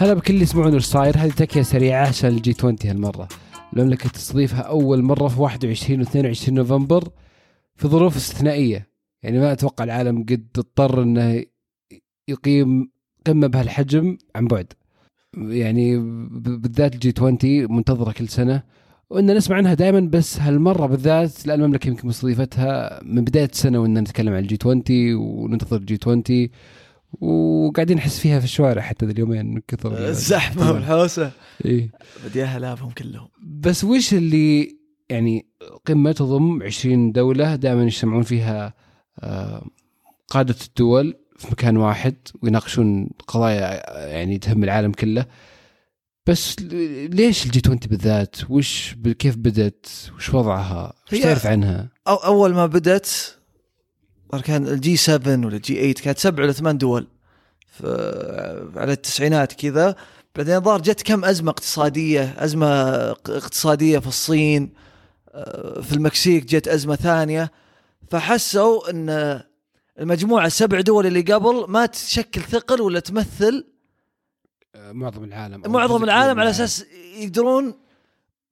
هلا بكل يسمعون إيش صاير هذه تكيه سريعة عشان ال G 20 هالمرة. المملكة تستضيفها أول مرة في 21 و 22 نوفمبر في ظروف استثنائية. يعني ما أتوقع العالم قد اضطر إنه يقيم قمة بهالحجم عن بعد. يعني بالذات ال G 20 منتظرة كل سنة. وإن نسمع عنها دائما بس هالمرة بالذات لأن المملكة يمكن مستضيفتها من بداية السنة وإن نتكلم عن ال G 20 وننتظر ال G 20 وقاعدين نحس فيها في الشوارع حتى ذا اليومين من كثر الزحمة والحوسة إيه. بديها لابهم كلهم بس وش اللي يعني قمة تضم 20 دولة دائما يجتمعون فيها آه، قادة الدول في مكان واحد ويناقشون قضايا يعني تهم العالم كله بس ليش ال G 20 بالذات؟ وش كيف بدت؟ وش وضعها؟ وش تعرف عنها؟ أو أول ما بدت كان ال G 7 ولا ال G 8 كانت سبع ولا ثمان دول. على التسعينات كذا بعدين الظاهر جت كم أزمة اقتصادية أزمة اقتصادية في الصين. آه، في المكسيك جت أزمة ثانية. فحسوا إن المجموعة السبع دول اللي قبل ما تشكل ثقل ولا تمثل. آه، معظم العالم. معظم العالم على أساس يقدرون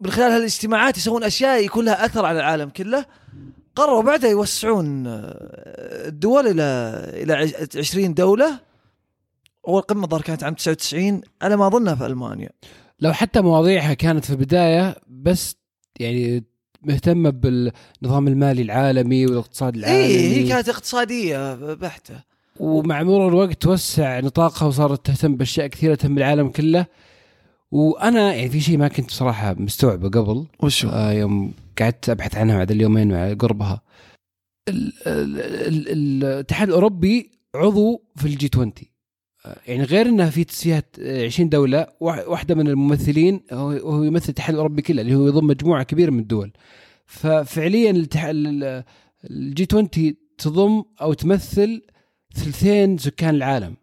من خلال هالاجتماعات يسوون أشياء يكون لها أثر على العالم كله. قرروا بعدها يوسعون آه، الدول إلى إلى عش- 20 دولة. أول قمة ظهر كانت عام 99 على ما اظنها في ألمانيا. لو حتى مواضيعها كانت في البداية بس يعني مهتمة بالنظام المالي العالمي والاقتصاد العالمي اي هي كانت اقتصادية بحتة. ومع مرور الوقت توسع نطاقها وصارت تهتم بأشياء كثيرة تهم العالم كله. وأنا يعني في شيء ما كنت صراحة مستوعبه قبل. وشو؟ آه يوم قعدت أبحث عنها بعد اليومين مع قربها. ال- ال- ال- ال- الاتحاد الأوروبي عضو في ال G 20 آه، يعني غير إنها في فيها 20 دولة واح- واحدة من الممثلين هو يمثل الاتحاد الأوروبي كله اللي هو يضم مجموعة كبيرة من الدول. ففعليا ال G 20 تضم أو تمثل ثلثين سكان العالم.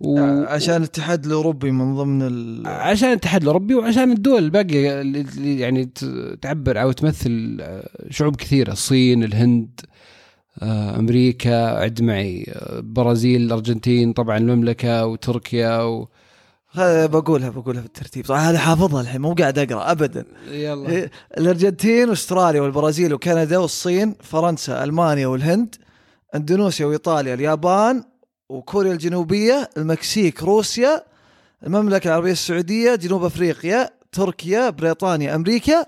و... عشان الاتحاد الأوروبي من ضمن ال... عشان الاتحاد الأوروبي وعشان الدول الباقية اللي يعني تعبر أو تمثل آه، شعوب كثيرة الصين الهند آه، أمريكا عد معي آه، البرازيل الأرجنتين طبعا المملكة وتركيا و... هذا بقولها بقولها بالترتيب طبعا هذا حافظها الحين مو قاعد أقرأ ابدا. يلا. إيه، الأرجنتين واستراليا والبرازيل وكندا والصين فرنسا ألمانيا والهند أندونيسيا وإيطاليا اليابان وكوريا الجنوبية المكسيك روسيا المملكة العربية السعودية جنوب أفريقيا تركيا بريطانيا أمريكا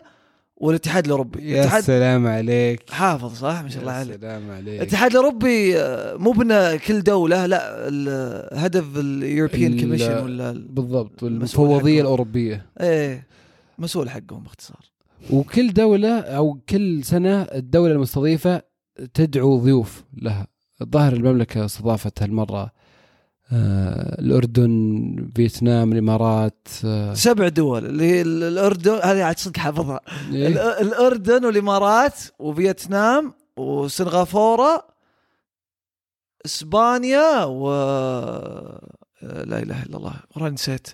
والاتحاد الأوروبي. يا الاتحاد سلام عليك. حافظ صح؟ ما شاء الله عليك. سلام عليك. الاتحاد الأوروبي آه، مو بنا كل دولة لا ال- هدف ال European ال- Commission ولا ال- بالضبط حقهم. الأوروبية. إيه مسؤول حقهم باختصار. وكل دولة أو كل سنة الدولة المستضيفة تدعو ضيوف لها. الظاهر المملكة استضافت هالمرة آه الأردن فيتنام الإمارات آه سبع دول. اللي هي ال- الأردن هذه عاد صدق حافظها. إيه؟ الأردن والإمارات وفيتنام وسنغافورة إسبانيا و لا إله إلا الله. والله نسيت.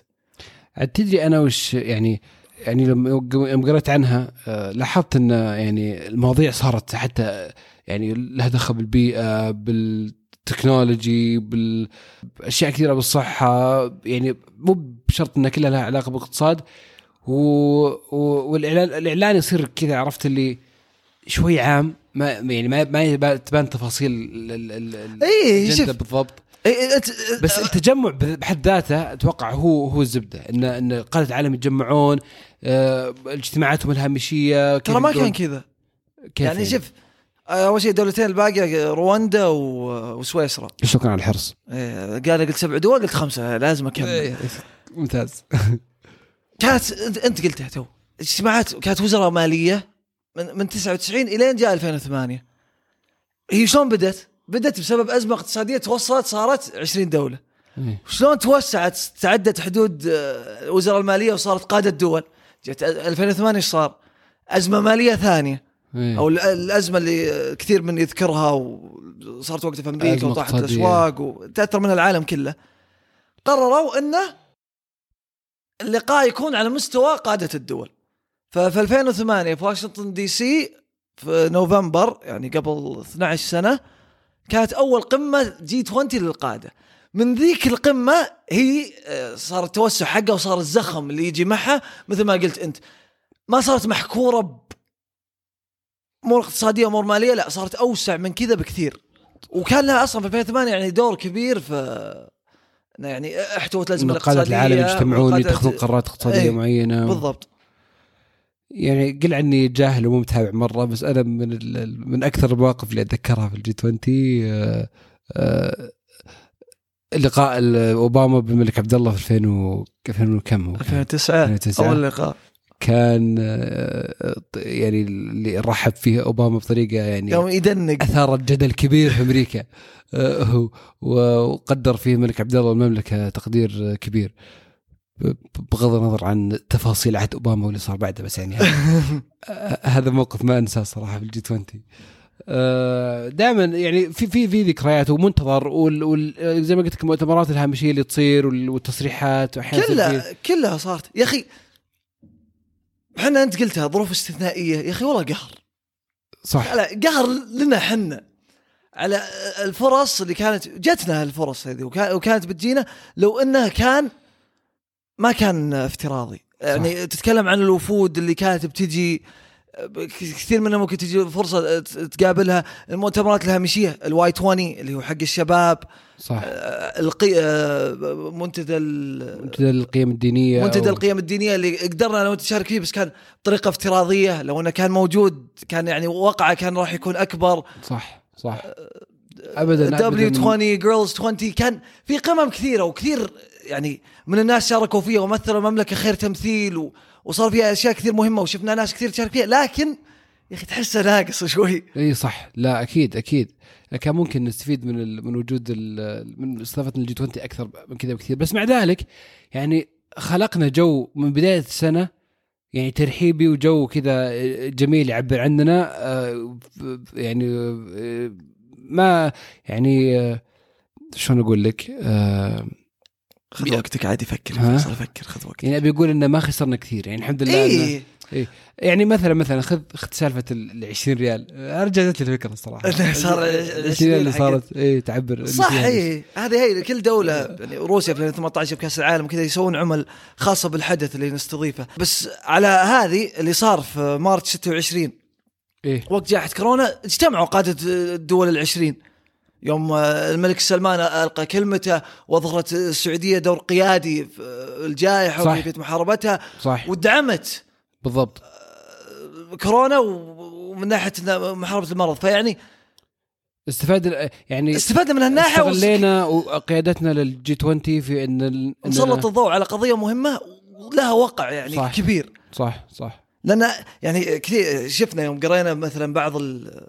عاد تدري أنا وش يعني يعني لما قريت عنها آه، لاحظت إن يعني المواضيع صارت حتى يعني لها دخل بالبيئة بالتكنولوجي بالأشياء كثيرة بالصحة يعني مو بشرط انها كلها لها علاقة بالاقتصاد. و... و... والاعلان الإعلان يصير كذا عرفت اللي شوي عام ما يعني ما ما تبان تفاصيل ال- ال- الأجندة شوف. بالضبط. إيه، بس التجمع بحد ذاته أتوقع هو هو الزبدة ان إن قادة العالم يتجمعون آه، اجتماعاتهم الهامشيه ترى ما كان كذا. كيف يعني؟ شوف أول شيء الدولتين الباقيه رواندا و- وسويسرا. شكرا على الحرص. إيه، قال قلت سبع دول قلت خمسة لازم أكمل. إيه، ممتاز. كانت انت قلتها تو. اجتماعات كانت وزراء مالية من من 99 إلين جاء 2008 هي شلون بدت؟ بدت بسبب أزمة اقتصادية توصلت صارت 20 دولة. إيه. شلون توسعت؟ تعدت حدود آه، وزراء المالية وصارت قادة دول جت 2008 إيش صار؟ أزمة مالية ثانية. إيه. أو ال- الأزمة اللي كثير من يذكرها وصارت وقتها في أمريكا وطاحت. الأسواق وتاثر منها العالم كله قرروا إنه اللقاء يكون على مستوى قادة الدول ففي 2008 في واشنطن دي سي في نوفمبر يعني قبل 12 سنة كانت أول قمة G 20 للقادة من ذيك القمة هي آه، صار التوسع حقها وصار الزخم اللي يجي معها مثل ما قلت أنت ما صارت محكورة امور اقتصادية وامور مالية لا صارت أوسع من كذا بكثير. وكان لها أصلا في 2008 يعني دور كبير في إنه يعني احتوت قادة الاقتصادية العالم يجتمعون يتخذون قرارات اقتصادية إيه، معينة. بالضبط. يعني قل عني جاهل ومو متابع مرة بس أنا من ال- من أكثر المواقف اللي أتذكرها في ال G 20 آه، آه، لقاء أوباما بالملك عبد الله في 2000 و 2000 وكم؟ هو كان؟ 2009 2009. أول لقاء. كان آه، يعني اللي رحب فيه أوباما بطريقة يعني يوم يدنق. اثارت جدل كبير في أمريكا. آه، وقدر فيه الملك عبد الله المملكه تقدير كبير. بغض النظر عن تفاصيل عهد أوباما واللي صار بعده بس يعني هذا- موقف ما أنساه صراحة في الجي 20 دائما يعني في في في ذكريات ومنتظر وال وال زي ما قلت لك المؤتمرات الهامشية اللي تصير وال- والتصريحات واحيانا كلها كلها صارت. يا أخي إحنا انت قلتها ظروف استثنائية. يا أخي والله قهر. صح. لا قهر لنا حنا. على الفرص اللي كانت جتنا الفرص هذه وكا- وكانت بتجينا لو إنها كان ما كان افتراضي. يعني صح. تتكلم عن الوفود اللي كانت بتجي كثير منها ممكن تجي فرصة تقابلها. المؤتمرات الهامشية ال Y 20 اللي هو حق الشباب. صح القي منتدى ال- منتدى القيم الدينية منتدى أو- القيم الدينية اللي قدرنا أنا وأنت نشارك فيه بس كان بطريقه افتراضية لو إنه كان موجود كان يعني وقعه كان راح يكون أكبر صح صح ابدا W أبداً. 20 Girls 20 كان في قمم كثيرة وكثير يعني من الناس شاركوا فيها ومثلوا المملكة خير تمثيل و... وصار فيها أشياء كثير مهمة وشفنا ناس كثير تشارك فيها لكن يا أخي تحسه ناقص شوي. إي صح. لا أكيد أكيد. كان ممكن نستفيد من ال... من وجود ال... من استضافة الجي 20 أكثر من كذا بكثير. بس مع ذلك يعني خلقنا جو من بداية السنة يعني ترحيبي وجو كذا جميل يعبر عننا آه، يعني آه، ما يعني آه، شلون أقول لك؟ آه، خذ وقتك. عادي فكر فكر خذ وقتك. يعني أبي أقول إنه ما خسرنا كثير يعني الحمد لله إنه اي يعني مثلا مثلا خذ خذ سالفة ال 20 ريال. أرجع جت لي الفكرة الصراحة. صار ال 20 20 ريال اللي صارت اي تعبر صح بس. اي هذه هي كل دولة يعني روسيا في 2018 بكاس العالم كذا يسوون عمل خاصة بالحدث اللي نستضيفه. بس على هذه اللي صار في مارس 26 إيه. وقت جائحة كورونا اجتمعوا قادة الدول العشرين. يوم الملك سلمان ألقى كلمته واظهرت السعودية دور قيادي في الجائحة. وكيفية محاربتها صح. ودعمت بالضبط. كورونا ومن ناحية محاربة المرض فيعني استفاد يعني استفدنا من هالناحية استغلينا وقيادتنا للجي 20 في إن نسلط الضوء على قضية مهمة ولها وقع يعني صح. كبير. صح صح. لأن يعني كثير شفنا يوم قرينا مثلا بعض ال-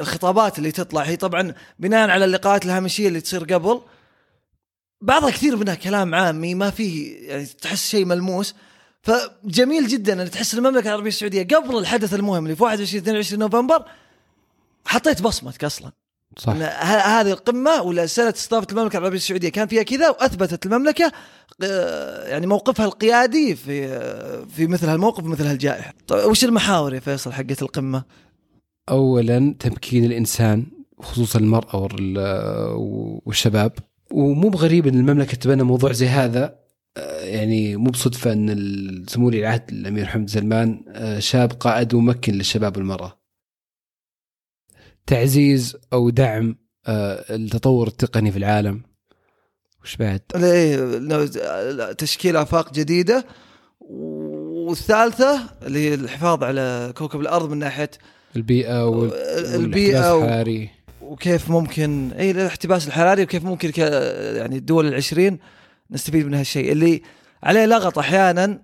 الخطابات اللي تطلع. هي طبعا بناء على اللقاءات الهامشية اللي تصير قبل بعضها كثير منها كلام عامي ما فيه يعني تحس شيء ملموس. فجميل جدا أن تحس المملكة العربية السعودية قبل الحدث المهم اللي في 21 22 نوفمبر حطيت بصمتك أصلا صح هذه القمة ولا سنة استضافة المملكة العربية السعودية كان فيها كذا وأثبتت المملكة آه، يعني موقفها القيادي في آه، في مثل هالموقف مثل هالجائحة. طيب وش المحاور يا فيصل حقت القمة؟ اولا تمكين الإنسان خصوصا المرأة وال- والشباب ومو بغريب إن المملكة تبنى موضوع زي هذا آه، يعني مو بصدفة أن سمو ولي العهد الأمير محمد سلمان آه، شاب قائد ممكن للشباب والمرأة. تعزيز أو دعم آه، التطور التقني في العالم. وش بعد؟ إيه، تشكيل آفاق جديدة والثالثة اللي هي الحفاظ على كوكب الأرض من ناحية البيئة وال- البيئه والإحتباس و- الحراري. وكيف ممكن اي الاحتباس الحراري وكيف ممكن ك... يعني الدول العشرين نستفيد من هالشيء. اللي عليه لغط أحيانا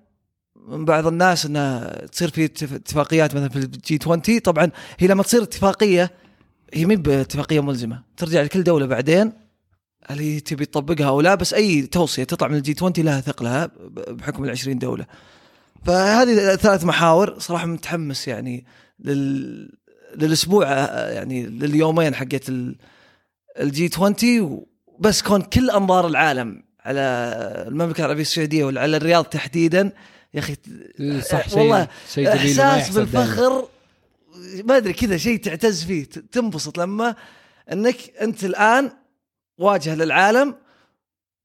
من بعض الناس انها تصير في اتف- اتفاقيات مثلا في ال G 20 طبعا هي لما تصير اتفاقية هي مي باتفاقية ملزمة. ترجع لكل دولة بعدين هل هي تبي تطبقها أو لا؟ بس أي توصية تطلع من ال G 20 لها ثقلها بحكم ال 20 دولة. فهذه ثلاث محاور صراحة متحمس يعني لل للأسبوع يعني لليومين حقت ال- الجي 20 بس كون كل أنظار العالم على المملكة العربية السعودية ولا على الرياض تحديدا يا أخي صح شيء والله شيء إحساس. بالفخر ما أدري كذا شيء تعتز فيه تنبسط لما أنك أنت الآن واجهه للعالم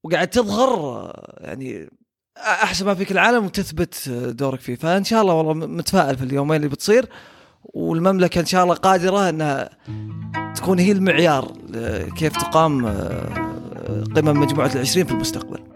وقاعد تظهر يعني أحسن ما فيك العالم وتثبت دورك فيه فإن شاء الله والله متفائل في اليومين اللي بتصير والمملكة إن شاء الله قادرة إنها تكون هي المعيار كيف تقام آه، قمم مجموعة العشرين في المستقبل.